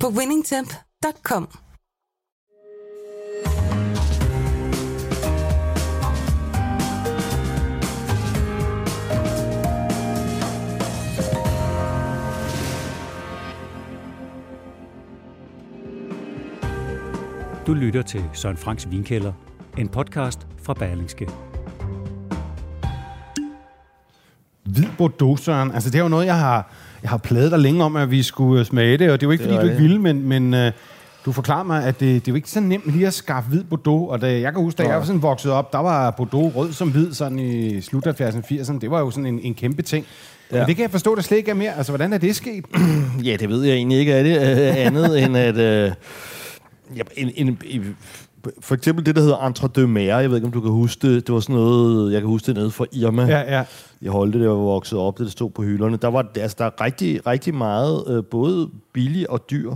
på winningtemp.com. Du lytter til Søren Franks Vinkælder, en podcast fra Berlingske. Hvid Bordeaux, Søren. Altså, det er jo noget, jeg har, jeg har pladet dig længe om, at vi skulle smage det, og det er jo ikke, Det fordi er du ikke ville, men, men uh, du forklarer mig, at det, det er jo ikke så nemt lige at skaffe hvid Bordeaux, og da, jeg kan huske, da jeg var sådan vokset op, der var Bordeaux rød som hvid, sådan i slut 70'erne, 80'erne. Det var jo sådan en, en kæmpe ting. Ja. Men det kan jeg forstå, der slet ikke er mere. Altså, hvordan er det sket? Ja, det ved jeg egentlig ikke af det, øh, andet end at... Øh, ja, en, en, en, for eksempel det, der hedder Entre deux Mers. Jeg ved ikke, om du kan huske det. Det var sådan noget, jeg kan huske det nede fra Irma. ja, ja. Jeg holdt det, der var vokset op, det stod på hylderne. Der var altså, der er rigtig, rigtig meget, øh, både billig og dyr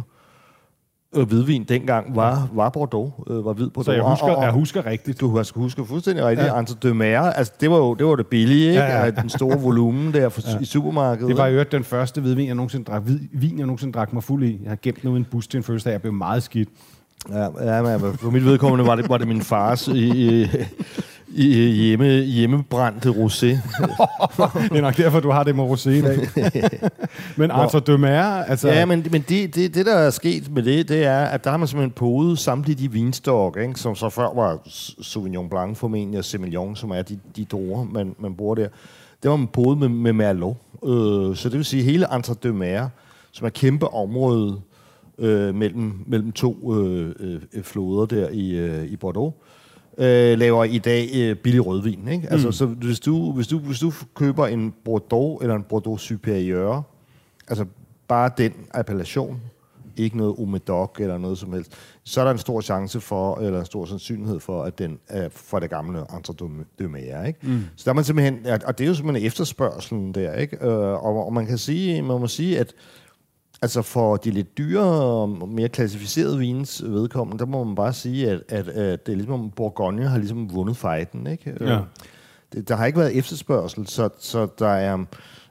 øh, hvidvin dengang, var, var Bordeaux, øh, var hvid Bordeaux. Så jeg husker, og- og- jeg husker rigtigt. Du husker, husker fuldstændig rigtigt. Ja. Entre deux Mers, altså det var jo det, var det billige, ikke? Ja, Ja. Den store volumen der for, ja. i supermarkedet. Det var øvrigt den første hvidvin, jeg nogensinde drak, hvid, vin, jeg nogensinde drak mig fuld i. Jeg har gemt noget i en bus til en fødselsdag, jeg blev meget skidt. Ja, ja men for mit vedkommende var det, var det min fars i, i, i hjemme, hjemmebrændte rosé. det er nok derfor, du har det med rosé i dag. Men Arthur de Mer, altså... Ja, men, men det, det, det, der er sket med det, det er, at der har man simpelthen podet samtlige de vinstok, ikke, som så før var Sauvignon Blanc formentlig og Semillon, som er de, de druer, man, man bruger der. Det var man podet med, med Merlot. Øh, så det vil sige, hele deux Mers, som er kæmpe område øh, mellem, mellem to øh, øh, floder der i, øh, i Bordeaux, øh, laver i dag øh, billig rødvin. Ikke? Altså, Mm. så hvis du, hvis, du, hvis du køber en Bordeaux eller en Bordeaux Supérieur, altså bare den appellation, ikke noget Omedoc eller noget som helst, så er der en stor chance for, eller en stor sandsynlighed for, at den er fra det gamle Entre deux Mers, ikke? Mm. Så der er man simpelthen, og det er jo simpelthen efterspørgselen der, ikke? Øh, Og, og man kan sige, man må sige, at Altså for de lidt dyre og mere klassificerede vins vedkommende, der må man bare sige, at, at, at det er ligesom, om Bourgogne har ligesom vundet fighten. Ikke? Ja. Øh, Det, der har ikke været efterspørgsel, så, så der er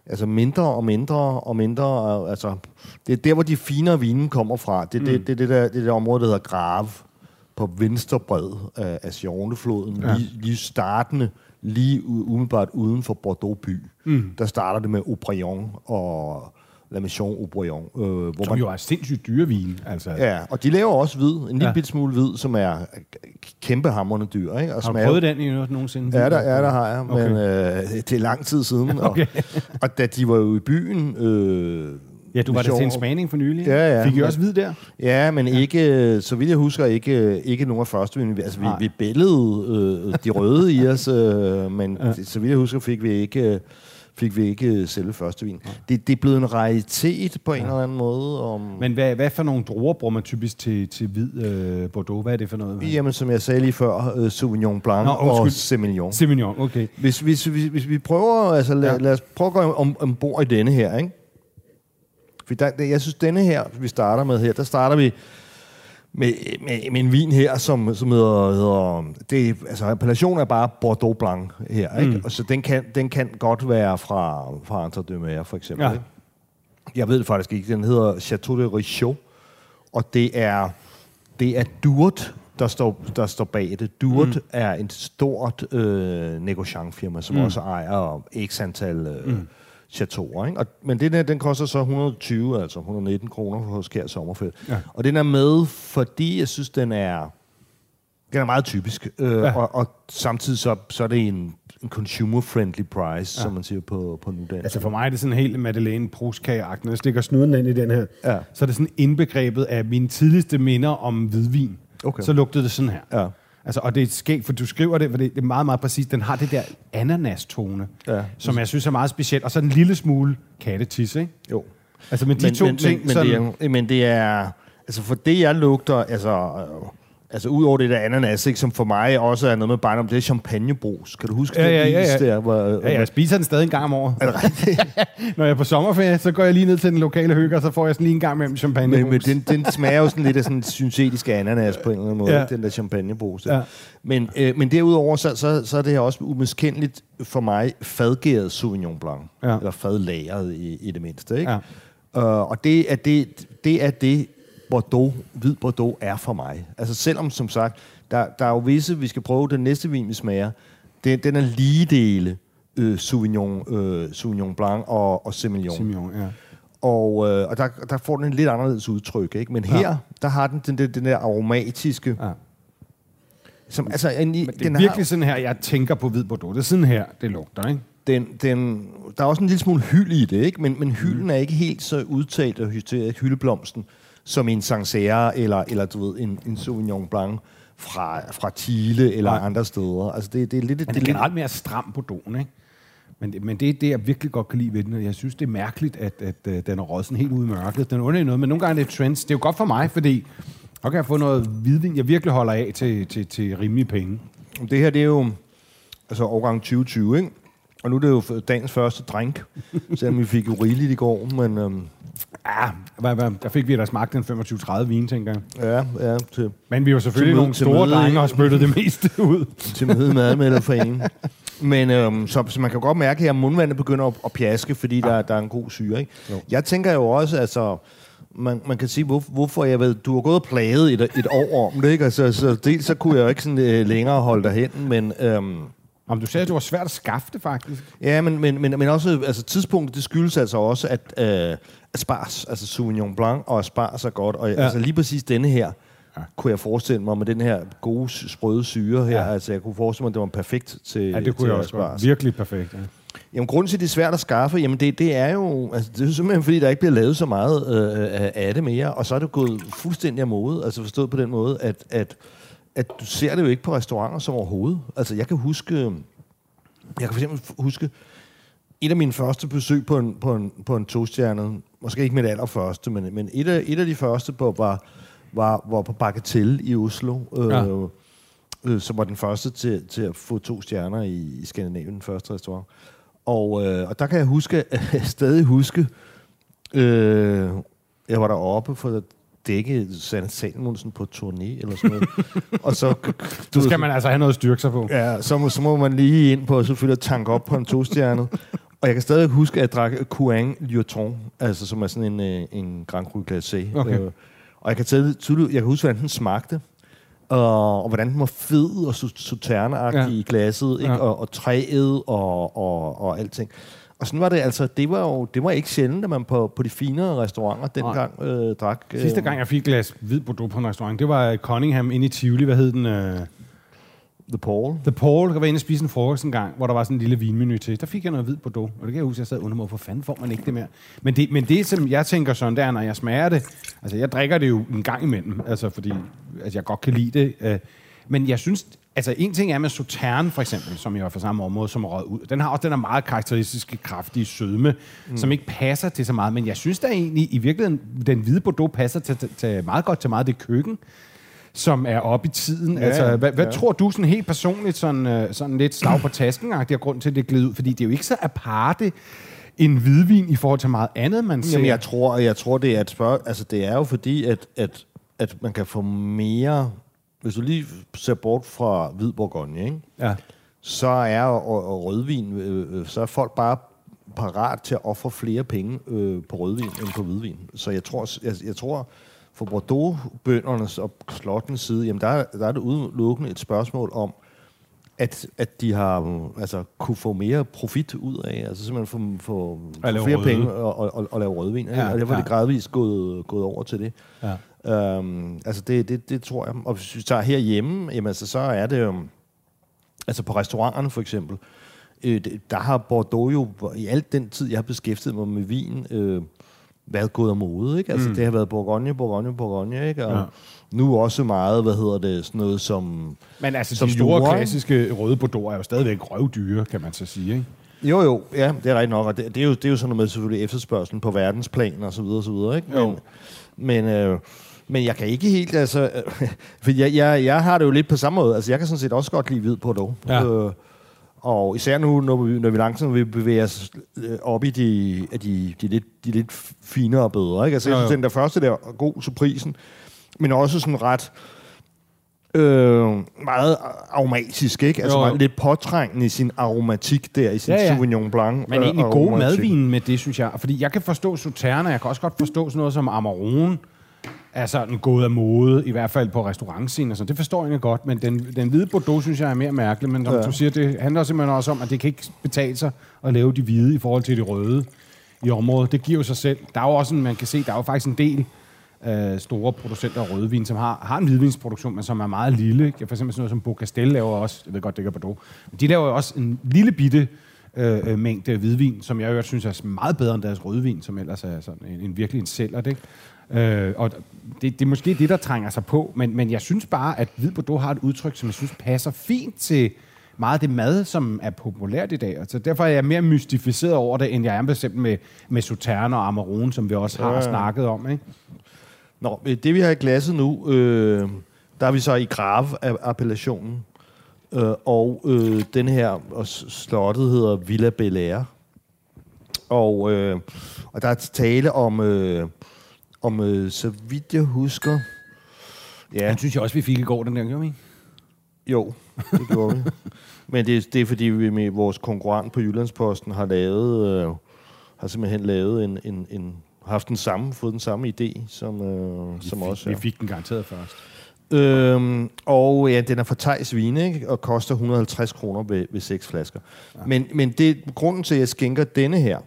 altså mindre og mindre og mindre. og, Altså, det er der, hvor de finere vine kommer fra. Det er mm. det, det, det, der, det der område, der hedder Grave, på venstre bred af, af Sionefloden, Ja. ja. lige, lige startende, lige umiddelbart uden for Bordeaux by. Mm. Der starter det med Aubryon og La Mission Aubryon. Øh, hvor Som jo er sindssygt dyre vin. Altså. Ja, og de laver også hvid, en lille Ja. ja. smule hvid, som er kæmpehammerende dyr. Ikke? Og Har du prøvet den i øvrigt nogensinde? Ja, der, ja, der har jeg, men Okay. øh, det er lang tid siden. Okay. Og, og da de var jo i byen... Øh, Ja, du var der til en smagning for nylig. Ja, ja. Fik I Men- også hvid der? Ja, men ikke, så vidt jeg husker, ikke, ikke nogen af første vin. Altså, vi, Nej. vi billede øh, de røde i os, øh, men ja. så vidt jeg husker, fik vi ikke, fik vi ikke selve første vin. Det, det er blevet en raritet på en eller anden måde. Om, Men hvad, hvad for nogle druer bruger man typisk til, til hvid øh, Bordeaux? Hvad er det for noget? Jamen, som jeg sagde lige før, øh, Sauvignon Blanc Nå, og. Semillon. Semillon, okay. Hvis, hvis, hvis, hvis vi prøver, altså lad, Ja. ja. lad os prøve at gå om, ombord i denne her, ikke? For der- jeg synes, denne her, vi starter med her, der starter vi med, med, med en vin her, som, som hedder, hedder det, altså appellationen er bare Bordeaux Blanc her, ikke? Mm. Og så den kan, den kan godt være fra, fra Mers, for eksempel. Ja. Ikke? Jeg ved det faktisk ikke. Den hedder Chateau de Richaud, og det er, det er Durt, der står, der står bag det. Durt mm. er et stort øh, negociantfirma, som mm. også ejer x antal øh, mm. Chateauer. Ikke? Og, men den her, den koster så 120, altså 119 kroner hos Kjær Sommerfeld. Ja. Og den er med, fordi jeg synes, den er, den er meget typisk. Øh, Ja. og, og samtidig så, så er det en, en consumer-friendly price, ja. som man siger på, på nudansk. Altså for mig er det sådan helt Madeleine proust Når jeg stikker snuden ind i den her, Ja. så er det sådan indbegrebet af mine tidligste minder om hvidvin. Okay. Så lugtede det sådan her. Ja. Altså, og det er skægt, for du skriver det, for det det er meget, meget præcist. Den har det der ananas-tone, Ja. som jeg synes er meget specielt. Og så en lille smule kattetis, ikke? Jo. Altså med de men, to men, ting, men, men, sådan, det er, men det er... Altså for det, jeg lugter, altså... Øh, altså ud over det der ananas, ikke, som for mig også er noget med barndom, det er champagnebrus. Kan du huske Ja, den ja, ja, ja. der? Hvor, Ja, jeg spiser den stadig en gang om året. Er det rigtigt? Når jeg er på sommerferie, så går jeg lige ned til den lokale hygge, og så får jeg sådan lige en gang med champagne. Men, men den, den smager jo sådan lidt af sådan syntetisk ananas på en eller anden måde, Ja. ja. den der champagnebrus. Ja. Men, øh, men derudover, så, så, så er det her også umiskendeligt for mig fadgæret Sauvignon Blanc. Ja. Eller fadlagret i, i det mindste. Ikke? Ja. Uh, og det er det, det er det, Bordeaux, hvid Bordeaux er for mig. Altså selvom, som sagt, der, der er jo visse, vi skal prøve den næste vin, vi smager, det, den er lige dele øh, Sauvignon, øh, Sauvignon Blanc og, og Semillon. Simeon, ja. Og, øh, og der, der får den en lidt anderledes udtryk, ikke? Men her, Ja. der har den den, der- den der aromatiske... Ja. Som, altså, en, Men det er den virkelig sådan her, jeg tænker på hvid Bordeaux. Det er sådan her, det lugter, ikke? den, den, der er også en lille smule hyld i det, ikke? Men, men hylden er ikke helt så udtalt og hysteri- hyldeblomsten, som en Sancerre eller, eller du ved, en, en Sauvignon Blanc fra, fra Chile eller Nej. andre steder. Altså, det, det er lidt... Men det det er er generelt mere stram Bordeaux, ikke? Men, men det er det, jeg virkelig godt kan lide ved den. Jeg synes, det er mærkeligt, at, at, at den er sådan helt ude i mørket. Den er underlig noget, men nogle gange er det trends. Det er jo godt for mig, fordi så kan jeg få noget hvidvin, jeg virkelig holder af til, til, til rimelige penge. Det her, det er jo altså årgang 2020, ikke? Og nu er det jo dagens første drink, selvom vi fik jo rigeligt i går, men øhm, Ja, hvad, der fik vi da smagt en 25-30 vin, tænker jeg. ja, ja, til, Men vi var selvfølgelig møde- nogle store møde, drenge og spyttede det meste ud. til møde med Admelderforeningen. Men øhm, så, så man kan godt mærke, at mundvandet begynder at, at pjaske, fordi der, der er en god syre. Ikke? Jo. Jeg tænker jo også, altså, man, man kan sige, hvor, hvorfor jeg ved, du har gået og plaget et, et år om det, ikke? Altså, så dels så kunne jeg jo ikke sådan, øh, længere holde dig hen, men... Øhm, Om du sagde, at det var svært at skaffe det, faktisk. Ja, men, men, men, men også altså, tidspunktet, det skyldes altså også, at øh, Aspars, altså Sauvignon Blanc og Aspars er godt. Og ja. altså lige præcis denne her, ja. kunne jeg forestille mig med den her gode, sprøde syre her. Ja. Altså jeg kunne forestille mig, at det var perfekt til Ja, det til kunne jeg også godt. Virkelig perfekt. Ja. Jamen grunden til, at det er svært at skaffe, jamen det, det er jo altså, det er simpelthen, fordi der ikke bliver lavet så meget øh, af- af det mere. Og så er det gået fuldstændig af mode. Altså forstået på den måde, at, at, at du ser det jo ikke på restauranter som overhovedet. Altså jeg kan huske... Jeg kan for eksempel huske et af mine første besøg på en, på en, på en togstjerne, måske ikke mit allerførste, men, men et, af, et af de første på, var, var, var på Bagatelle i Oslo, øh, Ja. øh, som var den første til, til at få to stjerner i, i Skandinavien, den første restaurant. Og, øh, og der kan jeg huske, stadig huske, øh, jeg var deroppe for at dække Sanne Salmonsen på turné eller sådan noget. og så, Så skal man altså have noget at styrke sig på. Ja, så må, så må man lige ind på selvfølgelig at tanke op på en tostjerne. Og jeg kan stadig huske, at jeg drak Coin Lyoton, altså som er sådan en, øh, en Grand Cru Glacé. Okay. Øh, og jeg kan tydeligt, jeg kan huske, hvordan den smagte. Og, og hvordan den var fed og sauterneagtig Ja. i glasset, ikke? Ja. Og, og træet og, og, og alting. Og sådan var det altså, det var jo det var ikke sjældent, at man på, på de finere restauranter dengang øh, drak... Øh, Sidste gang, jeg fik et glas hvid Bordeaux på en restaurant, det var Cunningham inde i Tivoli. Hvad hed den? Uh, The Paul. The Paul. Jeg var inde og spise en frokost en gang, hvor der var sådan en lille vinmenu til. Der fik jeg noget hvid Bordeaux. Og det kan jeg huske, jeg sad under mig, hvor fanden får man ikke det mere? Men det, men det, som jeg tænker sådan, det er, når jeg smager det... Altså, jeg drikker det jo en gang imellem, altså, fordi altså, jeg godt kan lide det. øh, Men jeg synes, altså en ting er med Sautern for eksempel, som jeg var fra samme område, som røget ud. Den har også den er meget karakteristiske, kraftige sødme, mm. som ikke passer til så meget. Men jeg synes da egentlig, i virkeligheden, den hvide Bordeaux passer til, til, til meget godt til meget det køkken som er oppe i tiden. Ja, altså, hvad, hvad ja. tror du sådan helt personligt, sådan, øh, sådan lidt slag på tasken af grund til, at det er glidet ud? Fordi det er jo ikke så aparte en hvidvin i forhold til meget andet, man ser. Jamen, jeg tror, jeg tror det er et spørg... Altså, det er jo fordi, at, at, at man kan få mere... Hvis du lige ser bort fra hvid bourgogne, ikke? Ja. så er og, og rødvin, øh, øh, så er folk bare parat til at ofre flere penge øh, på rødvin end på hvidvin. Så jeg tror, jeg, jeg tror for Bordeaux-bøndernes og slottenes side, jamen der, er- der er det udelukkende et spørgsmål om, at, at de har altså, kunne få mere profit ud af, altså simpelthen få, få, få flere røde. penge og, og, og, og lave rødvin. Ja, Ja, og derfor er ja. det gradvist gået, gået over til det. Ja. Øhm, altså det, det, det tror jeg. Og hvis vi tager herhjemme, jamen altså, så er det jo... Altså på restauranterne for eksempel, øh, der har Bordeaux jo i alt den tid, jeg har beskæftiget mig med vin, øh, været gået af mode. Ikke? Altså, mm. Det har været Bourgogne, Bourgogne, Bourgogne. Ikke? Og Ja. nu også meget, hvad hedder det, sådan noget som... Men altså, Som de store jura, klassiske røde Bordeaux er jo stadigvæk røvdyre, kan man så sige, ikke? Jo, jo, ja, det er rigtigt nok, og det, det, er, jo, det er jo sådan noget med selvfølgelig efterspørgselen på verdensplan og så videre, og så videre, ikke? Jo. Men, men, øh, Men jeg kan ikke helt, altså... For jeg, jeg, jeg har det jo lidt på samme måde. Altså, jeg kan sådan set også godt lide hvid på dog. Ja. Øh, og især nu, når vi, når vi langsomt vil bevæge os øh, op i de, de, de, lidt, de lidt finere og bedre. Ikke? Altså, jeg Jo, synes, jo. den der første der er god til prisen, men også sådan ret øh, meget aromatisk, ikke? Altså Jo, jo. meget, lidt påtrængende i sin aromatik der, i sin Ja, ja. Sauvignon Blanc. Men øh, egentlig god madvin med det, synes jeg. Fordi jeg kan forstå Sauternes, og jeg kan også godt forstå sådan noget som Amarone, er sådan gået af mode, i hvert fald på restaurantscenen sådan. Det forstår jeg godt, men den, den hvide Bordeaux, synes jeg er mere mærkelig. Men som ja. Du siger, det handler simpelthen også om, at det kan ikke betale sig at lave de hvide i forhold til de røde i området. Det giver jo sig selv. Der er jo også en, man kan se, der er jo faktisk en del øh, store producenter af rødvin, som har, har en hvidvinsproduktion, men som er meget lille. For eksempel sådan noget som Bocastel laver også, jeg ved godt, det ikke er Bordeaux, men de laver jo også en lille bitte øh, øh, mængde hvidvin, som jeg jo synes er meget bedre end deres rødvin, som ellers er sådan en, en virkelig en sælger, ikke? Øh, og det, det er måske det, der trænger sig på, men, men jeg synes bare, at hvid Bordeaux har et udtryk, som jeg synes passer fint til meget af det mad, som er populært i dag. Så derfor er jeg mere mystificeret over det, end jeg er bestemt med, med Sauternes og Amarone, som vi også har Ja, snakket om. Ikke? Nå, det vi har i glasset nu, øh, der er vi så i Grave-appellationen. Øh, og øh, den her og slottet hedder Villa Bel Air. Og, øh, og der er tale om, øh, om øh, så vidt jeg husker... Ja, Den synes jeg også, vi fik i går, den der, gjorde vi? jo, det gjorde vi. Men det, det er fordi, vi med vores konkurrent på Jyllandsposten har lavet, øh, har simpelthen lavet en, en, en haft den samme, fået den samme idé, som, øh, som vi, også Vi fik den garanteret først. Øhm, og ja, den er fra Thijs Vine, ikke? og koster 150 kroner ved, ved seks flasker. Ja. Men, men det, grunden til, at jeg skænker denne her,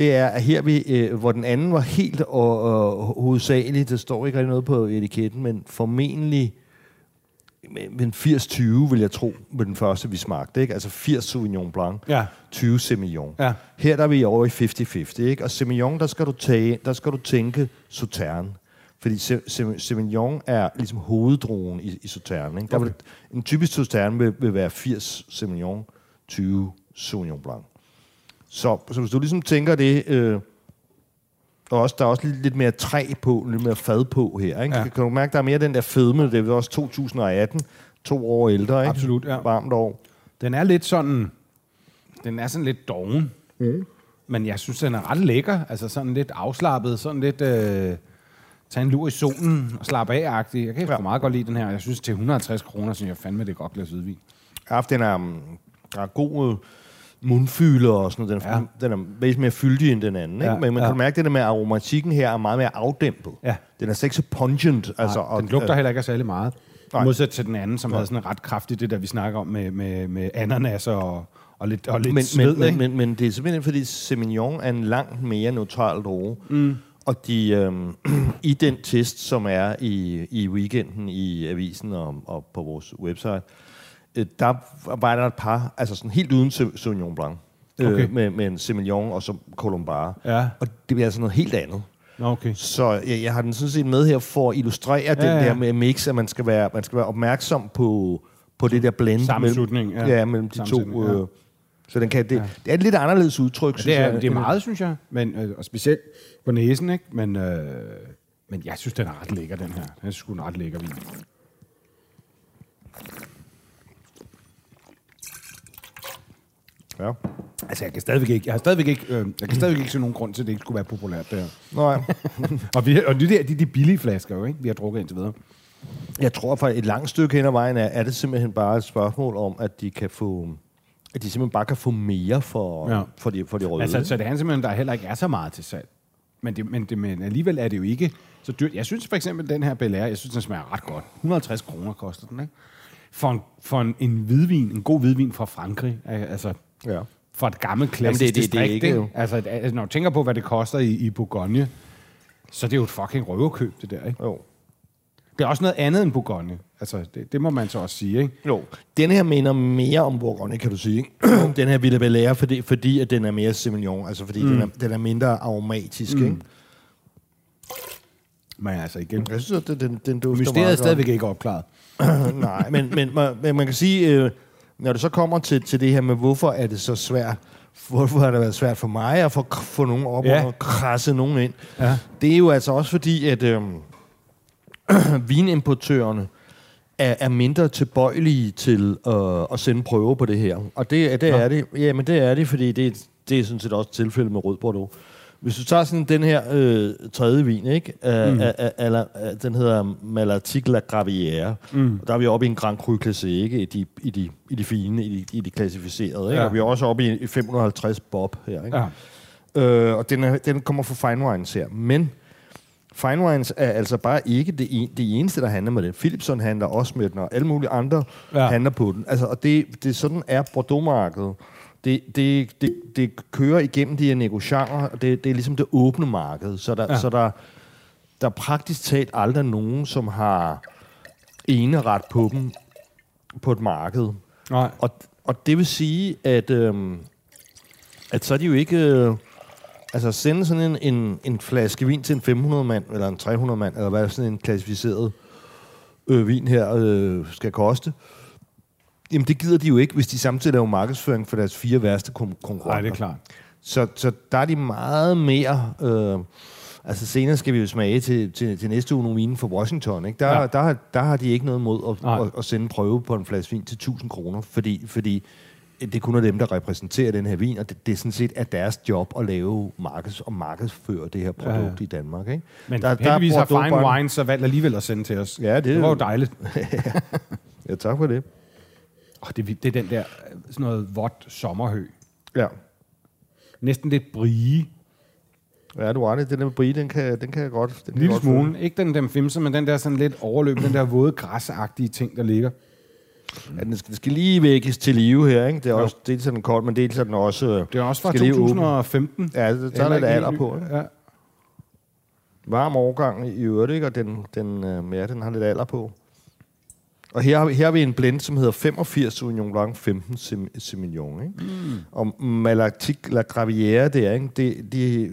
det er, at her, vi, øh, hvor den anden var helt og, og hovedsageligt, der står ikke rigtig noget på etiketten, men formentlig men- men 80-20, vil jeg tro, med den første, vi smagte. Ikke? Altså 80 Sauvignon Blanc, Ja. 20 Semillon. Ja. Her der er vi over i 50-50, ikke? Og Semillon, der skal du, tage, der skal du tænke Sauterne. Fordi Se- Se- Semillon er ligesom hoveddruen i, i Sauterne. Ikke? Der Okay. vil, en typisk Sauterne vil, vil være 80 Semillon, 20 Sauvignon Blanc. Så, så hvis du ligesom tænker det, øh, og også, der er også lidt, lidt mere træ på, lidt mere fad på her. Ikke? Ja. Kan du mærke, der er mere den der fedme, det er også 2018, to år ældre. Ikke? Absolut, ja. Varmt år. Den er lidt sådan... Den er sådan lidt doven. Mm. Men jeg synes, den er ret lækker. Altså sådan lidt afslappet. Sådan lidt... Øh, tage en lur i solen og slappe af-agtig. Jeg kan ja. Ja. meget godt lide den her. Jeg synes, til 150 kroner, synes jeg fandme, det er godt glas hvidvin. Ja, den er, um, der er god øh, mundfylde og sådan noget. Den er, Ja. ja. den er væsentligt mere fyldig end den anden. Ikke? Ja, Men man ja. kan mærke, at det der med aromatikken her er meget mere afdæmpet. Ja. Den er ikke så pungent. Altså, Nej, den lugter heller ikke af særlig meget. Nej. Modsat til den anden, som havde sådan ret kraftigt, det der vi snakker om med, med, med ananas og, og lidt, og lidt men, sved, men, men, ikke? men, men det er simpelthen, fordi Semillon er en langt mere neutral droge. Mm. Og de, øhm, i den test, som er i, i weekenden i avisen og, og på vores website, øh, der var der et par, altså sådan helt uden Sau- Sauvignon Blanc. Okay. Øh, med, med en Semillon og så Colombare. Ja. Og det bliver altså noget helt andet. Okay. Så jeg, jeg har den sådan set med her for at illustrere ja, den ja. der med mix, at man skal være, man skal være opmærksom på, på det der blend. Sammenslutning, mellem, ja. ja. mellem de to. Sammensætning, ja. Øh, så den kan, det, ja. det er et lidt anderledes udtryk, Ja, synes det, er, jeg. det er meget, synes jeg. Men, øh, og specielt på næsen, ikke? Men, øh, men jeg synes, den er ret lækker, den her. Den er sgu en ret lækker vin. Ja. Altså, jeg kan stadigvæk ikke, jeg har stadigvæk ikke, øh, jeg kan stadigvæk ikke se nogen grund til, at det ikke skulle være populært, det her. Nej. Og, vi, og det der, de, de billige flasker jo, ikke? Vi har drukket indtil videre. Jeg tror, for et langt stykke hen ad vejen er, er det simpelthen bare et spørgsmål om, at de kan få at de simpelthen bare kan få mere for, Ja. for, de, for de røde. Altså, så det handler simpelthen, der heller ikke er så meget til salg. Men, det, men, det, men alligevel er det jo ikke så dyrt. Jeg synes for eksempel, den her Bel Air, jeg synes, den smager ret godt. 150 kroner koster den, ikke? For en, for en, en hvidvin, en god hvidvin fra Frankrig, altså ja. for et gammelt Jamen, klassisk det- det- det er distrikt, ikke ikke, jo. Altså, altså, når du tænker på, hvad det koster i, i Bourgogne, så det er jo et fucking røverkøb, det der, ikke? Jo. Det er også noget andet end Bourgogne. Altså, det, det må man så også sige, ikke? Jo. Den her minder mere om Bourgogne, kan du sige. Ikke? den her ville vel lære, fordi, fordi at den er mere Semillon. Altså fordi mm. den, er, den er mindre aromatisk. Mm. Ikke? Men altså igen, Jeg synes, at den, den, den dufter mysteriet er stadigvæk ikke opklaret. godt. Nej, men, men, man, men man kan sige, øh, når det så kommer til, til det her med, hvorfor er det så svært, hvorfor har det været svært for mig at få, få nogen op Ja. ja. og krasse nogen ind, Ja. det er jo altså også fordi, at... Øh, vinimportørerne er, er mindre tilbøjelige til øh, at sende prøver på det her. Og det, det er det. Ja, men det er det, fordi det, det er sådan set også tilfældet med Rød Bordeaux. Hvis du tager sådan den her øh, tredje vin, ikke? Uh, mm. a, a, a, a, den hedder Malatic La Gravière. Mm. Og der er vi oppe i en Grand Cru Classé, ikke? I de, i de, i de fine, i de, i de klassificerede. Ikke? Ja. Og vi er også oppe i, i 550 Bob her. Ikke? Ja. Øh, og den, er, den kommer fra Fine Wines her. Men Fine Wines er altså bare ikke det, en, det eneste, der handler med den. Philipson handler også med den, og alle mulige andre ja. handler på den. Altså, og det, det sådan er Bordeaux-markedet. Det, det, det, det kører igennem de her negociationer, og det, det er ligesom det åbne marked. Så der, Ja. så der, der er praktisk talt aldrig nogen, som har ene ret på dem på et marked. Nej. Og, og det vil sige, at, øhm, at så er de jo ikke... Øh, altså sende sådan en, en, en flaske vin til en 500 mand, eller en 300 mand, eller hvad sådan en klassificeret øh, vin her øh, skal koste. Jamen det gider de jo ikke, hvis de samtidig laver markedsføring for deres fire værste kon- konkurrenter. Nej, det er klart. Så, så der er de meget mere... Øh, altså senere skal vi jo smage til, til, til næste uge nogle vine fra Washington. Ikke? Der, Ja. der, har, der har de ikke noget mod Nej. at, at, at sende en prøve på en flaske vin til 1000 kroner, fordi, fordi det kun er dem, der repræsenterer den her vin, og det, det er sådan set er deres job at lave markeds og markedsføre det her produkt Ja, i Danmark. Ikke? Men Der- der, der er heldigvis har Fine Wines så valgt alligevel at sende til os. Ja, det- det var jo dejligt. Ja, tak for det. Oh, det, er det er den der øh, sådan noget vådt sommerhø. Ja. Næsten lidt brie. Ja, du har det. Den der brie, den kan, den kan jeg godt. Den kan En lille jeg godt smule. Ikke den dem femser, men den der sådan lidt overløb, den der våde græsagtige ting, der ligger. Ja, den skal, den skal lige vækkes til live her, ikke? Det er også dels er den kold, men dels er den også... øh, Det er også fra skal lige åbne. 2015. Ja, det tager Heller lidt alder på. Ikke? Ja. Varm overgang i øvrigt, ikke? Og den, den, øh, ja, den har lidt alder på. Og her, har vi- her har vi en blend, som hedder 85 Sauvignon Blanc, 15 Sem- Semillon. Ikke? Mm. Og Malatic La Gravière der, ikke? De, de,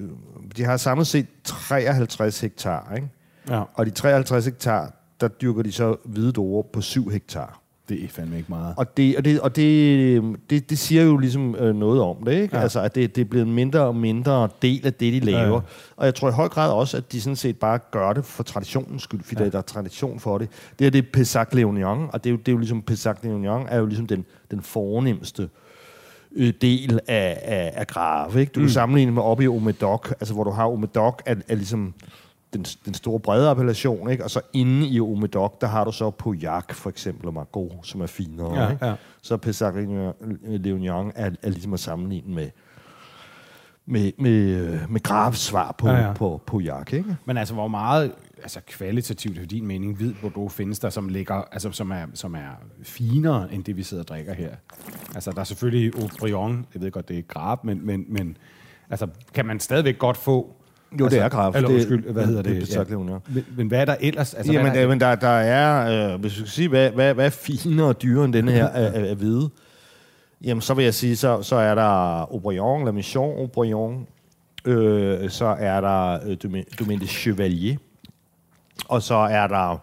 de har samlet set 53 hektar. Ikke? ja. Og de 53 hektar, der dyrker de så hvide druer på 7 hektar. Det er fandme ikke meget. Og det, og det, og det, det, det siger jo ligesom øh, noget om det, ikke? Ja. Altså, at det, det er blevet mindre og mindre del af det, de laver. Ja. Og jeg tror i høj grad også, at de sådan set bare gør det for traditionens skyld, fordi Ja. der er tradition for det. Det her, det er Pessac Léognan, og det er jo, det er jo ligesom, Pessac Léognan er jo ligesom den, den fornemmeste øh, del af, af, af grave. Ikke? Du kan sammenligne med oppe i Omedoc, altså hvor du har Omedoc er, er ligesom den, den store brede appellation, ikke? og så inde i Omedoc, der har du så Pauillac for eksempel, og Margaux, som er finere. Ja, ikke? ja. Så Pessac Léognan er, er ligesom at sammenligne med med, med, med Grafs svar på, Ja, ja, på, på Jak, ikke? Men altså, hvor meget altså, kvalitativt, efter din mening, hvid Bordeaux findes der, som, ligger, altså, som, er, som er finere, end det, vi sidder og drikker her? Altså, der er selvfølgelig Aubryon, jeg ved godt, det er grab, men, men, men altså, kan man stadigvæk godt få... Jo, altså, det er Graf. Eller Det- undskyld, hvad det- hedder det det? Pessac Léognan. Men, men hvad er der ellers? Altså, Jamen, hvad er der, men der, der er, øh, hvis vi skal sige, hvad, hvad, hvad er finere og dyrere end denne her af, af hvide, jamen så vil jeg sige, så, så er der Aubryon, La Mission Aubryon, øh, så er der øh, Domaine, de Chevalier, og så er der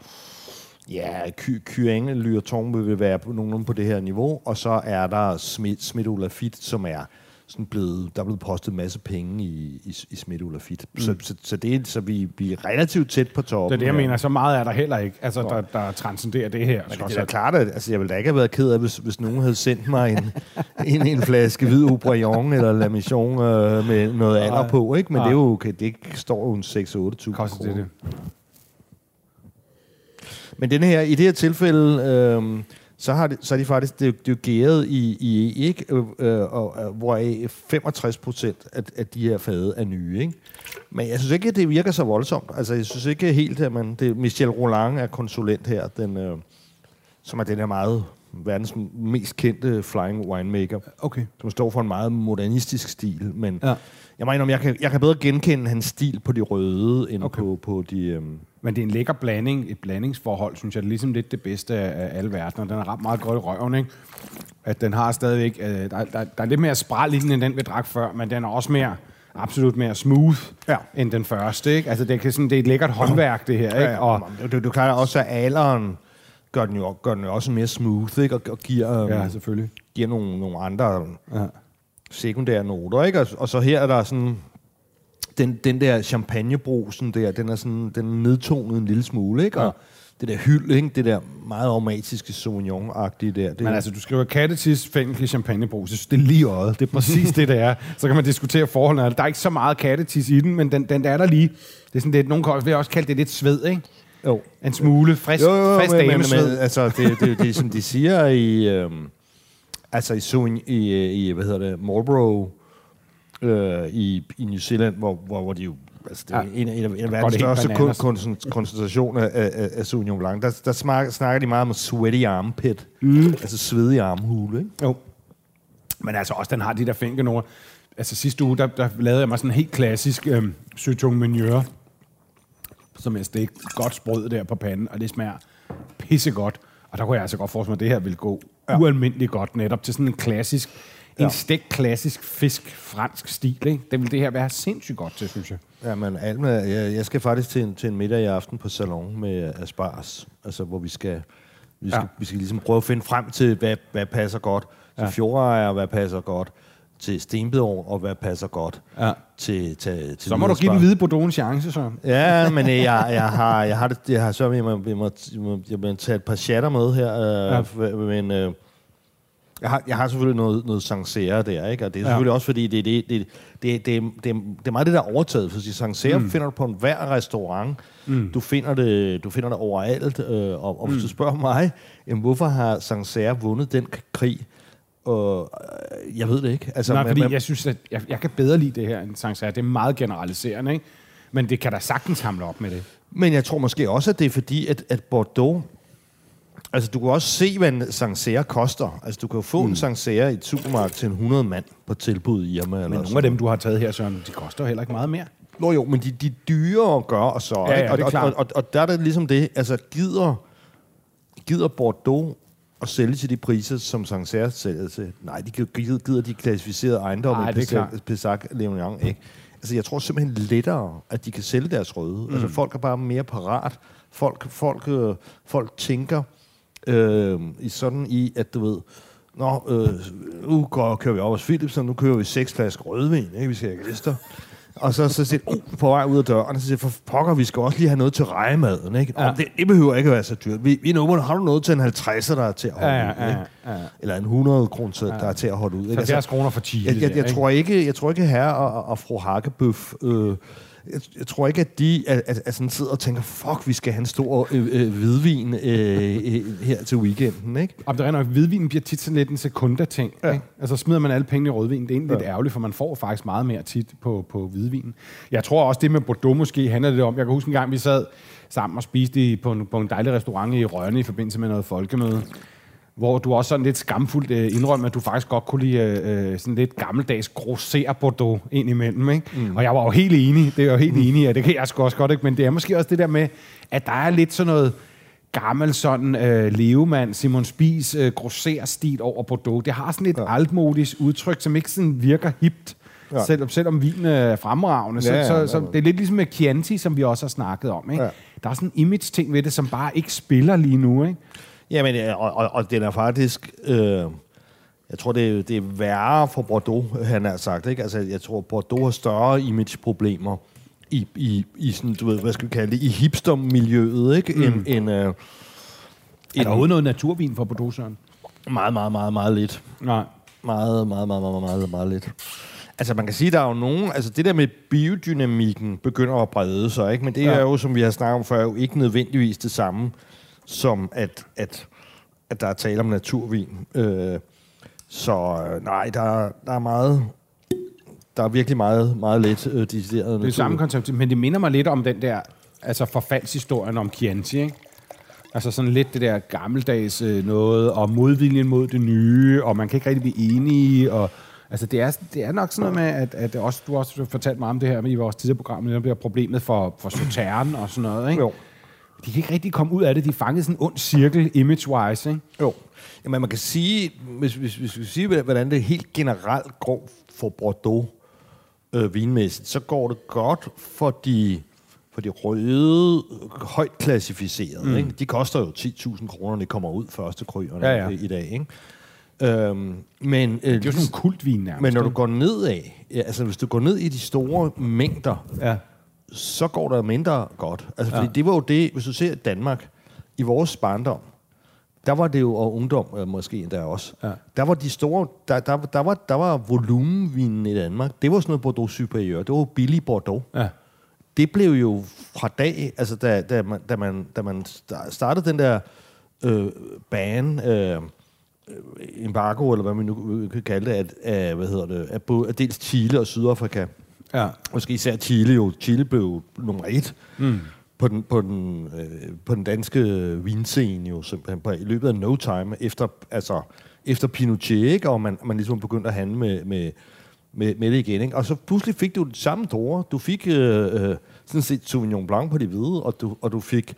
ja, Ky- Kyenge, Lyrton vil være på nogenlunde på det her niveau, og så er der Smid, Smid Olafit, som er sådan blevet, der er blevet postet en masse penge i, i, i Smid Olafit. Mm. Så, så, så, det er, så vi, vi er relativt tæt på det toppen. er det, jeg her. mener. Så meget er der heller ikke, altså, der, der transcenderer det her. Men det er alt. klart, at altså, jeg ville da ikke have været ked af, hvis, hvis nogen havde sendt mig en, en, en flaske hvid Aubryon eller La Mission øh, med noget alder på, ikke? Men Nej. det, er jo, okay, det står jo en 6-8 tusind Koster det det? Men den her, i det her tilfælde, øh, så, har de, så er de faktisk det, er jo- det er jo gæret i, i ikke? Øh, øh, og, øh, hvor 65 procent af, af de her fade er nye. Ikke? Men jeg synes ikke, at det virker så voldsomt. Altså, jeg synes ikke helt, at man... Det, Michel Roland er konsulent her, den, øh, som er den her meget verdens mest kendte flying winemaker, Okay. som står for en meget modernistisk stil. Men Ja. jeg mener, jeg kan, jeg kan bedre genkende hans stil på de røde, end Okay. på, på de... Øh, Men det er en lækker blanding, et blandingsforhold, synes jeg. Det er ligesom lidt det bedste af, alle verdener. Den er ret meget godt i røven, ikke? At den har stadigvæk... Øh, der, der, der er lidt mere spral i den, end den vi drak før, men den er også mere absolut mere smooth Ja. end den første, ikke? Altså, det, kan sådan, det er et lækkert håndværk, det her, ikke? Ja, Og, og det, det, det er klart også, at alderen gør den jo, gør den jo også mere smooth, ikke? Og, og giver, um, ja, selvfølgelig. giver nogle, nogle andre Ja. sekundære noter, ikke? Og, og så her er der sådan den, den der champagnebrusen der, den er sådan, den er nedtonet en lille smule, ikke? Og det der hyld, ikke? Det der meget aromatiske Sauvignon-agtige der. Det, Men altså, du skriver kattetis, fængsel, champagnebrus. Jeg synes, det er lige øjet. Det er præcis det, det er. Så kan man diskutere forholdene. Der er ikke så meget kattetis i den, men den, den der er der lige. Det er sådan lidt, nogen kan vil også kalde det lidt sved, ikke? Jo. En smule frisk, Jo, jo, frisk men, men, damesved. men, altså, det, det, det, er som de siger i, øhm, altså i, Sauvignon, i, øh, i, hvad hedder det, Marlborough, øh, i, i New Zealand, hvor, hvor, hvor de jo, altså det er Ja. en, af- en, af- en af det verdens største kon- koncent- koncentrationer af, af, af Sauvignon Blanc, der, der snakker, snakker de meget om sweaty armpit, mm. altså svedig armhule, ikke? Jo. Men altså også, den har de der fænkenord. Altså sidste uge, der, der lavede jeg mig sådan en helt klassisk øhm, søtung menieur, som jeg stegte godt sprød der på panden, og det smager pissegodt. Og der kunne jeg altså godt forestille mig, at det her ville gå ja. ualmindeligt godt netop til sådan en klassisk, en Ja. stegt klassisk fisk fransk stil. Ikke? Det vil det her være sindssygt godt til, synes jeg. Ja, men Alma, jeg, jeg skal faktisk til en, til en middag i aften på Salon med Aspars, altså hvor vi skal, vi skal, Ja. vi skal ligesom prøve at finde frem til, hvad, hvad passer godt Ja. ja. fjordejer, hvad passer godt til stenbedår, og hvad passer godt Ja. til, til, til Så må du give den hvide Bordeaux en chance, så. Ja, men øh, jeg, jeg har, jeg har det, jeg har så, jeg må, jeg må, jeg må, tage et par chatter med her, øh, Ja. ja. men øh, jeg har, jeg har selvfølgelig noget, noget Sancerre der, ikke? Og det er Ja. selvfølgelig også, fordi det, det, det, det, det, det, det, det er meget det, der er overtaget. For Sancerre mm. finder du på en hver restaurant. Mm. Du, finder det, du finder det overalt. Øh, og, og hvis Mm. du spørger mig, jamen, hvorfor har Sancerre vundet den krig? Og, øh, jeg ved det ikke. Altså, Nej, man- fordi man- jeg synes, at jeg, jeg kan bedre lide det her end Sancerre. Det er meget generaliserende, ikke? Men det kan da sagtens hamle op med det. Men jeg tror måske også, at det er fordi, at, at Bordeaux... Altså, du kan også se, hvad en Sancerre koster. Altså, du kan jo få mm. en Sancerre i et supermarked til en 100 mand på tilbud i Irma. Eller Men nogle af dem, du har taget her, Søren, de koster heller ikke meget mere. Nå jo, men de, de dyre at gøre, og så... Ja, ja, ikke? og, det er og, klart. og, og, og der er det ligesom det, altså gider, gider Bordeaux at sælge til de priser, som Sancerre sælger til? Nej, de gider, de klassificerede ejendomme i. Pessac- Leonion, ikke? Altså, jeg tror simpelthen lettere, at de kan sælge deres røde. Mm. Altså, folk er bare mere parat. Folk, folk, øh, folk tænker øh, i sådan i, at du ved, Nå, øh, nu går, kører vi op hos Philips, og nu kører vi seks flasker rødvin, ikke? vi skal have gæster. Og så, så siger uh, på vej ud af døren, og så siger for pokker, vi skal også lige have noget til rejemaden. Ikke? Ja. Ja. Det, det, behøver ikke at være så dyrt. Vi, vi nummer, har du noget til en 50'er, der er til at holde Ja, ja, ja, ikke? ja, ja. Eller en 100 kroner, der er til at holde ud. Ikke? 70 kroner for chili. jeg, jeg, der, jeg, ikke? tror ikke, jeg tror ikke herre og, og fru Hakkebøf, øh, jeg, jeg tror ikke, at de at, at, at sådan sidder og tænker, fuck, vi skal have en stor øh, øh, hvidvin øh, øh, her til weekenden, ikke? Om det er nok, hvidvinen bliver tit sådan lidt en sekunda-ting. Ja. Ikke? Altså smider man alle pengene i rødvin. Det er egentlig ja. lidt ærgerligt, for man får faktisk meget mere tit på, på hvidvinen. Jeg tror også, det med Bordeaux måske handler det om. Jeg kan huske en gang, vi sad sammen og spiste i, på, en, på en dejlig restaurant i Rørne i forbindelse med noget folkemøde. Hvor du også sådan lidt skamfuldt øh, indrømmer, at du faktisk godt kunne lide øh, sådan lidt gammeldags grosser Bordeaux ind imellem. Ikke? Mm. Og jeg var jo helt enig, det er jo helt mm. enig at det kan jeg sgu også godt, ikke? men det er måske også det der med, at der er lidt sådan noget gammel sådan øh, levemand, Simon Spies øh, grosser-stil over Bordeaux. Det har sådan et ja. altmodisk udtryk, som ikke sådan virker hipt, ja. Selvom, selvom vinen er fremragende. Så, Ja, ja, så, ja. så, det er lidt ligesom med Chianti, som vi også har snakket om. Ikke? Ja. Der er sådan en image-ting ved det, som bare ikke spiller lige nu. Ikke? Jamen, øh, og, og, og den er faktisk... Øh, jeg tror, det er, det er værre for Bordeaux, han har sagt. Ikke? Altså, jeg tror, Bordeaux har større imageproblemer i, i, i sådan, du ved, hvad skal vi kalde det, i hipster-miljøet, ikke? Mm. End, end, øh, Er der overhovedet noget naturvin for Bordeaux, Søren? meget, meget, meget, meget lidt. Nej. Meget, meget, meget, meget, meget, meget lidt. Altså, man kan sige, der er jo nogen... Altså, det der med biodynamikken begynder at brede sig, ikke? Men det ja. er jo, som vi har snakket om før, jo ikke nødvendigvis det samme, som at, at, at der er tale om naturvin. Øh, så øh, nej, der, er- der er meget... Der er virkelig meget, meget lidt øh, decideret Det er samme koncept, men det minder mig lidt om den der altså forfaldshistorien om Chianti, ikke? Altså sådan lidt det der gammeldags øh, noget, og modviljen mod det nye, og man kan ikke rigtig blive enige, og altså det er, det er nok sådan noget med, at, at også, du også fortalt mig om det her i vores tidligere program, det bliver problemet for, for Sautern og sådan noget, ikke? Jo. De kan ikke rigtig komme ud af det, de er fanget i sådan en ond cirkel, image-wise, ikke? Jo. Jamen, man kan sige, hvis, hvis, hvis vi siger, hvordan det helt generelt går for Bordeaux øh, vinmæssigt, så går det godt for de, for de røde, højt klassificerede. Mm. Ikke? De koster jo 10.000 kroner, når de kommer ud første kryerne Ja, ja. i dag. Ikke? Øhm, men, øh, Det er jo sådan en kultvin nærmest. men når du går ned af, ja, altså hvis du går ned i de store mængder, Ja. Så går der mindre godt. Altså, fordi Ja. det var jo det, hvis du ser Danmark, i vores barndom, der var det jo, og ungdom øh, måske endda også, Ja. der var de store, der, der, der var, der var volumenvinen i Danmark, det var sådan noget Bordeaux Superior, det var jo billig Bordeaux. Ja. Det blev jo fra dag, altså da, da, man, da, man, da man sta- startede den der øh, ban, øh, embargo, eller hvad man nu kan kalde det, at, af, hvad hedder det, af, af dels Chile og Sydafrika, Ja. måske især Chile jo. Chile blev nummer et mm. på, den, på, den, øh, på den danske vinscene jo simpelthen på, i løbet af no time efter, altså, efter Pinochet, ikke? og man, man ligesom begyndte at handle med, med, med, med det igen. Ikke? Og så pludselig fik du det samme drore. Du fik øh, øh, sådan set Sauvignon Blanc på de hvide, og du, og du fik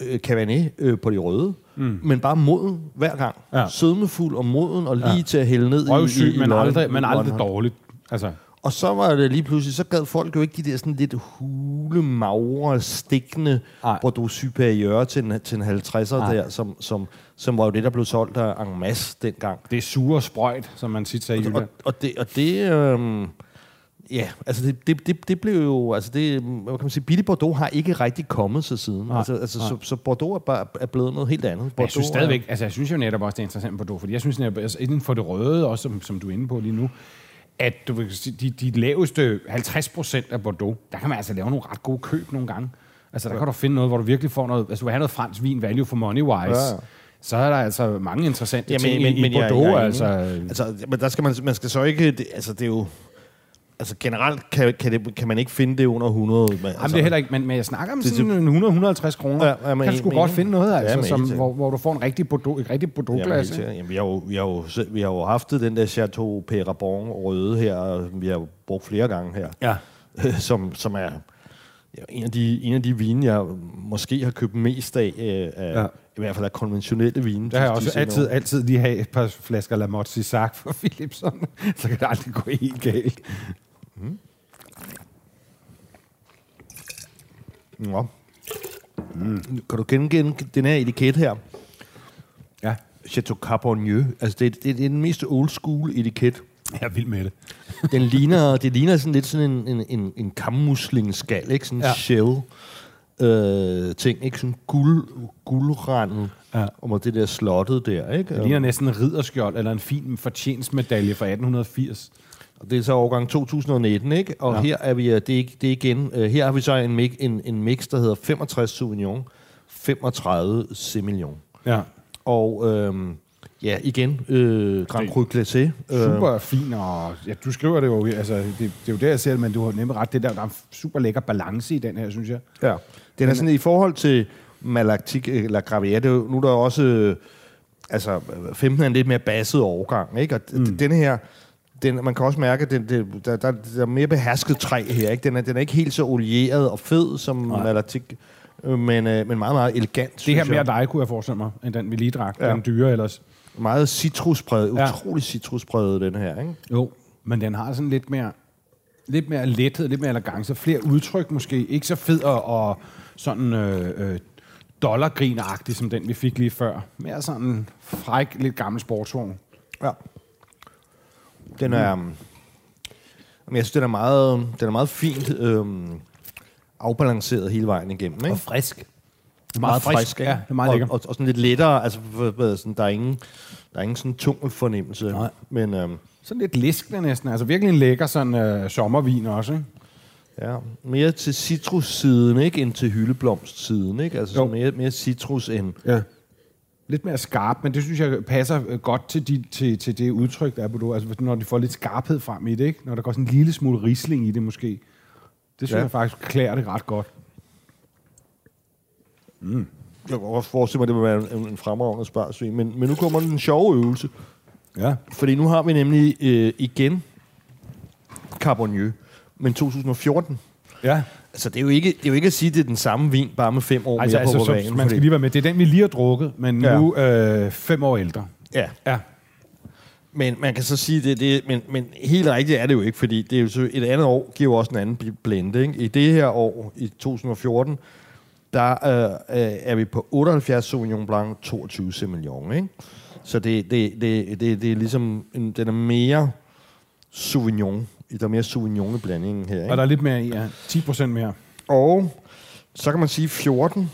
øh, Cabernet øh, på de røde, mm. men bare moden hver gang. Ja. Sødmefuld og moden, og lige ja. til at hælde ned i, Røvsyg, i, i men løgn- aldrig, men aldrig dårligt. Altså, Og så var det lige pludselig, så gad folk jo ikke de der sådan lidt hule, magre, stikkende. Bordeaux Superior til en, til en 50'er Nej. der, som, som, som var jo det, der blev solgt af en masse dengang. det er sure sprøjt, som man tit sagde i Og, Jylland. og det, og det øhm, ja, altså det, det, det, det blev jo, altså det, hvad kan man sige, Billy Bordeaux har ikke rigtig kommet sig siden. Nej, altså, altså nej. så, så Bordeaux er, bare, er blevet noget helt andet. Men jeg Bordeaux synes er- stadigvæk, altså jeg synes jo netop også, det er interessant på Bordeaux, fordi jeg synes netop, altså inden for det røde, også som, som du er inde på lige nu, at du vil sige, de, de laveste 50 procent af Bordeaux, der kan man altså lave nogle ret gode køb nogle gange. Altså der kan du finde noget, hvor du virkelig får noget, hvis du vil have noget fransk vin, value for money wise, Ja, ja, ja. ja. så er der altså mange interessante Ja, ting men, i, men, i men Bordeaux. jeg, jeg altså, altså, men der skal man, man skal så ikke, det, altså det er jo, altså generelt kan, kan, det, kan man ikke finde det under 100. Men, altså, Jamen, det er heller ikke, men, men jeg snakker om sådan 100-150 kroner. Ja, Ja, ja, men- kan du sgu godt finde noget, Ja, altså, men som, hvor, hvor du får en rigtig Bordeaux, et rigtigt. Jamen, vi, har jo, vi, har jo, vi har jo haft den der Chateau Perabon røde her, og vi har jo brugt flere gange her, ja. som, som er ja, en, af de, en af de vine, jeg måske har købt mest af, øh, af Ja. i hvert fald af konventionelle vine. Der har jeg de også altid, år. altid lige have et par flasker La Motte Sac for Philipson. Så kan det aldrig gå helt galt. Nå. Mm. Kan du genkende den her etiket her? Ja, Chateau Carbonieux. Altså, det, det, det er den mest old school etiket. jeg er vild med det. Den ligner, det ligner sådan lidt sådan en, en, en, en kammuslingenskal, ikke? Sådan en Ja. shell øh, ting, ikke? Sådan guld, guldrandet Ja. om det der slottet der, ikke? Det ligner næsten en ridderskjold eller en fin fortjenstmedalje fra 1880. Det er så årgang 2019, ikke? Og Ja. her er vi, øh, det er, ikke- det er igen, øh, her har vi så en, mix, en, en mix, der hedder 65 Sauvignon, 35 Semillon. Ja. Og øhm, ja, igen, øh, Grand Cru Glacé. Øh, Super fin, og ja, du skriver det jo, altså, det, det er jo der, jeg ser det, men du har nemlig ret, det der, der er en super lækker balance i den her, synes jeg. Ja. Den er sådan i forhold til Malactic eller det er jo, nu er der også, øh, altså 15 er en lidt mere basset overgang, ikke? Og mm. den her, den, man kan også mærke, at den, det, der, der, der er mere behersket træ her, ikke? Den er, den er ikke helt så olieret og fed som Malactic, øh, men, øh, men meget, meget elegant, Det her mere dig, kunne jeg forestille mig, end den vi lige drak. Ja. Den dyre ellers. Meget citruspræget, Ja. utrolig citruspræget, den her, ikke? Jo, men den har sådan lidt mere, lidt mere lethed, lidt mere elegance, flere udtryk måske. Ikke så fed og, og sådan øh, øh, dollargrinagtig som den, vi fik lige før. Mere sådan fræk, lidt gammel sportsvogn. Ja. Den er... Um, jeg synes, den er meget, den er meget fint øhm, afbalanceret hele vejen igennem. Ikke? frisk. meget frisk, ja. Det er meget og, lækker. og, og, sådan lidt lettere. Altså, sådan, der er ingen, der er ingen sådan tung fornemmelse. Nej. Men øhm, Sådan lidt liskende næsten. Altså virkelig en lækker sådan øh, sommervin også, ikke? ja, mere til citrussiden, ikke, end til hyldeblomstsiden. Ikke? Altså Jo. mere, mere citrus end... Ja. Lidt mere skarp, men det synes jeg passer øh, godt til, de, til, til det udtryk, der er på du. Altså når de får lidt skarphed frem i det, ikke? Når der går sådan en lille smule risling i det måske. Det synes ja. Jeg faktisk klæder det ret godt. Jeg kan også forestille mig, at det vil være en, en fremragende sparsvin. Men, men nu kommer den sjove øvelse. Ja. Fordi nu har vi nemlig øh, igen Carbonieux, men 2014. Ja. Altså, det er, jo ikke, det er jo ikke at sige, at det er den samme vin, bare med fem år Altså, mere altså på så, vejen. man skal lige være med. Det er den, vi lige har drukket, men Ja. nu øh, fem år ældre. Ja, Ja. men man kan så sige, det, det men, men helt rigtigt er det jo ikke, fordi det er jo så, et andet år giver jo også en anden bl- blende. Ikke? I det her år, i 2014, der øh, øh, er vi på 78 Sauvignon Blanc, 22 Semillon. Ikke? Så det, det, det, det, det er ligesom, en, den er mere Sauvignon. Der er mere Sauvignon i blandingen her. Ikke? Og der er lidt mere i, ja. 10 procent mere. Og så kan man sige, 14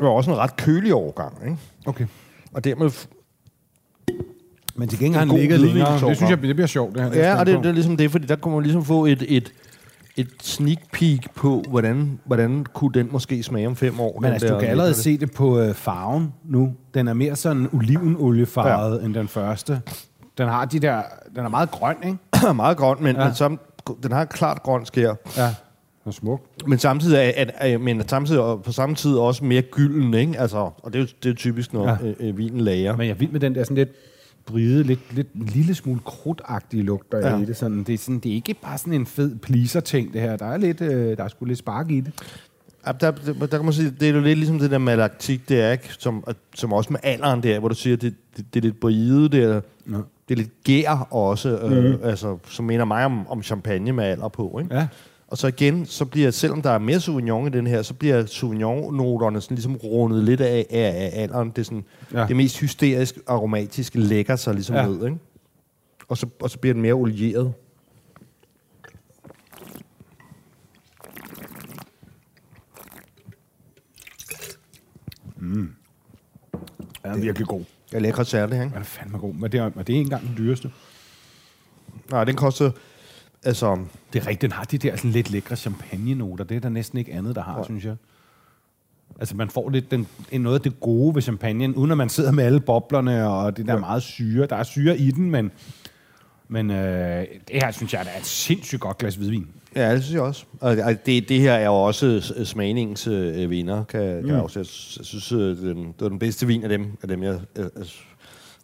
var også en ret kølig årgang. Ikke? Okay. Og dermed... Men til gengæld har han ligget længere. Det synes jeg, det bliver sjovt. Det her, Ja, og det, det er ligesom det, fordi der kunne man ligesom få et, et, et sneak peek på, hvordan, hvordan kunne den måske smage om fem år. Men altså, du der kan allerede lækre- se det på øh, farven nu. Den er mere sådan olivenoliefarvet ja. end den første. Den har de der... Den er meget grøn, ikke? meget grøn, men, Ja. men sam, den har et klart grønt skær. Ja. Er smuk. Men samtidig, er, at, at, men samtidig og på samme tid også mere gylden, ikke? Altså, og det er jo, det er typisk, når Ja. øh, øh, vinen lager. Men jeg er vild med den der sådan lidt bride, lidt, lidt en lille smule krudtagtige lugt, der er Ja. i det. Sådan, det, er sådan, det er ikke bare sådan en fed pleaser-ting, det her. Der er, lidt, øh, der er sgu lidt spark i det. Der, der, der kan man sige, det er jo lidt ligesom det der malaktik, det er, ikke? Som, som også med alderen der, hvor du siger, det, det, det er lidt bride, det er, Ja. det er lidt gær også, mm. øh, altså, som minder mig om, om champagne med alder på, ikke? Ja. Og så igen, så bliver, selvom der er mere Sauvignon i den her, så bliver Sauvignon-noterne sådan ligesom rundet lidt af, af, af alderen. Det er sådan, Ja. det mest hysterisk aromatiske lægger sig ligesom ja. ned, ikke? Og så, og så bliver den mere olieret. Den er virkelig god. Jeg lækker særligt, ikke? Den er fandme god. Men det er, men det er ikke engang den dyreste. Nej, den koster... Altså, Det er rigtigt, den har de der sådan lidt lækre champagne-noter. Det er der næsten ikke andet, der har, ja. synes jeg. Altså, man får lidt den, en noget af det gode ved champagnen, uden at man sidder med alle boblerne og det der ja. meget syre. Der er syre i den, men, men øh, det her, synes jeg, er et sindssygt godt glas hvidvin. Ja, det synes jeg også. Og det, det her er jo også s- smagningens øh, vinder, kan, kan jeg også. Jeg sy- jeg synes, øh, det var den bedste vin af dem, af dem jeg øh, øh,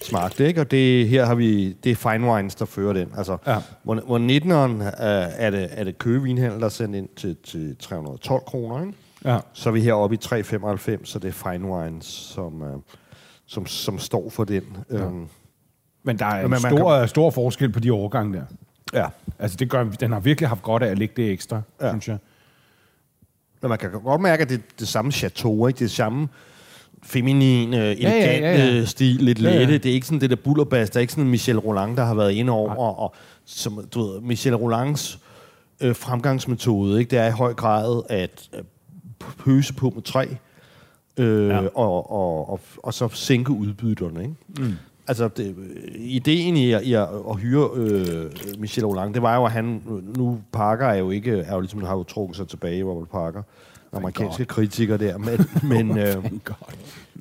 smagte, ikke? Og det, her har vi, det er fine wines, der fører den. Altså, Ja. hvor, hvor 19'eren øh, er det, er det køgevinhandel, der er sendt ind til, til 312 kroner, ikke? Ja. Så er vi heroppe i 395, så det er fine wines, som, øh, som, som står for den. Ja. Øhm, Men der er en Men stor, stor forskel på de årgange der. Ja. Altså, det gør, den har virkelig haft godt af at lægge det ekstra, ja. Ja. synes jeg. Men man kan godt mærke, at det er det samme chateau, ikke? Det er samme feminin, øh, elegant ja, ja, ja. øh, stil, lidt Ja, ja. lette. Det er ikke sådan det der bullerbas. Der er ikke sådan Michel Roland, der har været inde over. Og, og som, du ved, Michel Rolands øh, fremgangsmetode, ikke? det er i høj grad at øh, pøse på med træ, øh, Ja. ja. og, og, og, og så sænke udbytterne. Ikke? Mm. Altså, det, ideen i, at- i at, at hyre øh, Michel Roland, det var jo, at han, nu Parker er jo ikke, er jo ligesom, har jo trukket sig tilbage, hvor Parker, den amerikanske kritiker der, men, men, øh,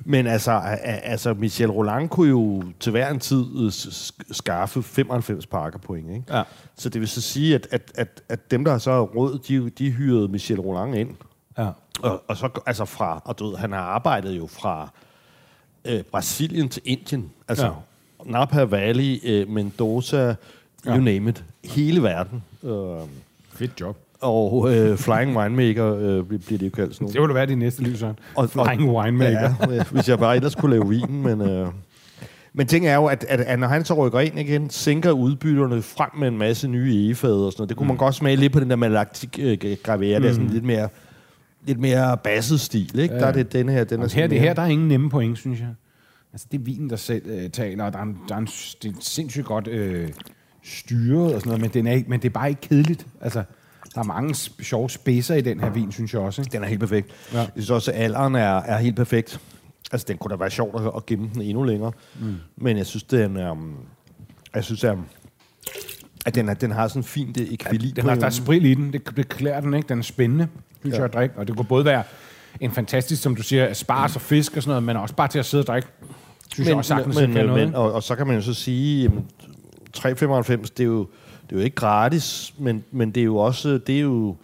men altså, altså, Michel Roland kunne jo til hver en tid øh, skaffe 95 Parker point, ikke? Ja. Så det vil så sige, at, at, at, at dem, der så råd, de, de hyrede Michel Roland ind, Ja. og, og så altså fra, og du ved, han har arbejdet jo fra øh, Brasilien til Indien. Altså Ja. Napa Valley, øh, Mendoza, Ja. you name it. Hele verden. Øh, Fedt job. og øh, Flying Winemaker øh, bliver det jo kaldt sådan Det noget. vil være det næste liv, Søren. Og- Flying winemaker. Ja, øh, hvis jeg bare ellers kunne lave vinen, men... Øh, men ting er jo, at, at, at når han så rykker ind igen, sænker udbytterne frem med en masse nye egefad og sådan noget. Det kunne mm. man godt smage lidt på den der malaktik øh, gravere. Mm. Det er sådan lidt mere, lidt mere basset stil, ikke? Ja. Der er det den her, den er her, det her, der er ingen nemme point, synes jeg. Altså, det er vinen, der selv øh, taler, og der er, en, der er en, det er sindssygt godt øh, styret og sådan noget, men, den er, ikke- men det er bare ikke kedeligt. Altså, der er mange sjove spidser i den her vin, synes jeg også. Ikke? Den er helt perfekt. Ja. Ja. Jeg synes også, at alderen er, er helt perfekt. Altså, den kunne da være sjovt at, at gemme den endnu længere. Mm. Men jeg synes, den er... um, Jeg synes, at, at den, er, den har sådan fint øh, ekvilib. Den har, der er spril i den, det, det klæder den, ikke? Den er spændende, synes ja. Jeg, at drikke. Og det kunne både være en fantastisk, som du siger, asparges og fisk og sådan noget, men også bare til at sidde og drikke. Synes jeg også sagtens, men, men, kan men, noget. men, og, og, så kan man jo så sige, jamen, 3,95, det er jo, det er jo ikke gratis, men, men det er jo også, det er jo,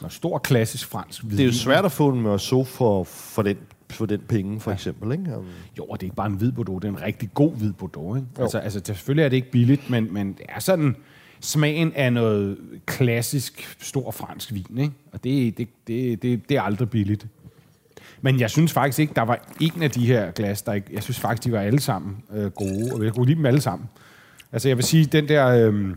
Noget stor klassisk fransk det er jo hvidvin. svært at få en Meursault for, for, den, for den penge, for ja. eksempel. Ikke? Um, Jo, og det er ikke bare en hvid Bordeaux, det er en rigtig god hvid Bordeaux. Ikke? Altså, altså, selvfølgelig er det ikke billigt, men, men det er sådan smagen af noget klassisk stor fransk vin. Ikke? Og det, det, det, det, det er aldrig billigt. Men jeg synes faktisk ikke, der var en af de her glas, der ikke... Jeg synes faktisk, de var alle sammen øh, gode, og jeg kunne lide dem alle sammen. Altså, jeg vil sige, den der... Øh,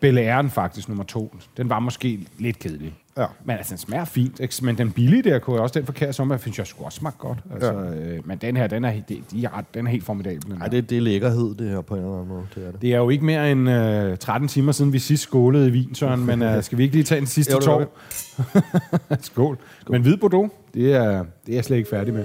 Bel Air'en faktisk nummer to. Den var måske lidt kedelig. Ja. Men altså, den smager fint. Ikke? Men den billige der, kunne jeg også den forkerte sommer, synes jeg skulle også smage godt. Altså, ja. øh, men den her, den er, de, de er, ret- den er helt formidabel. Nej, det, det er lækkerhed, det her på en eller anden måde. Det er det. Det er jo ikke mere end øh, 13 timer siden, vi sidst skålede i vin, Søren, men øh, skal vi ikke lige tage den sidste Jo, tår? Skål. Men hvid Bordeaux, det er, det er jeg slet ikke færdig med.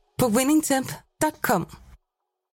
på winningtemp.com.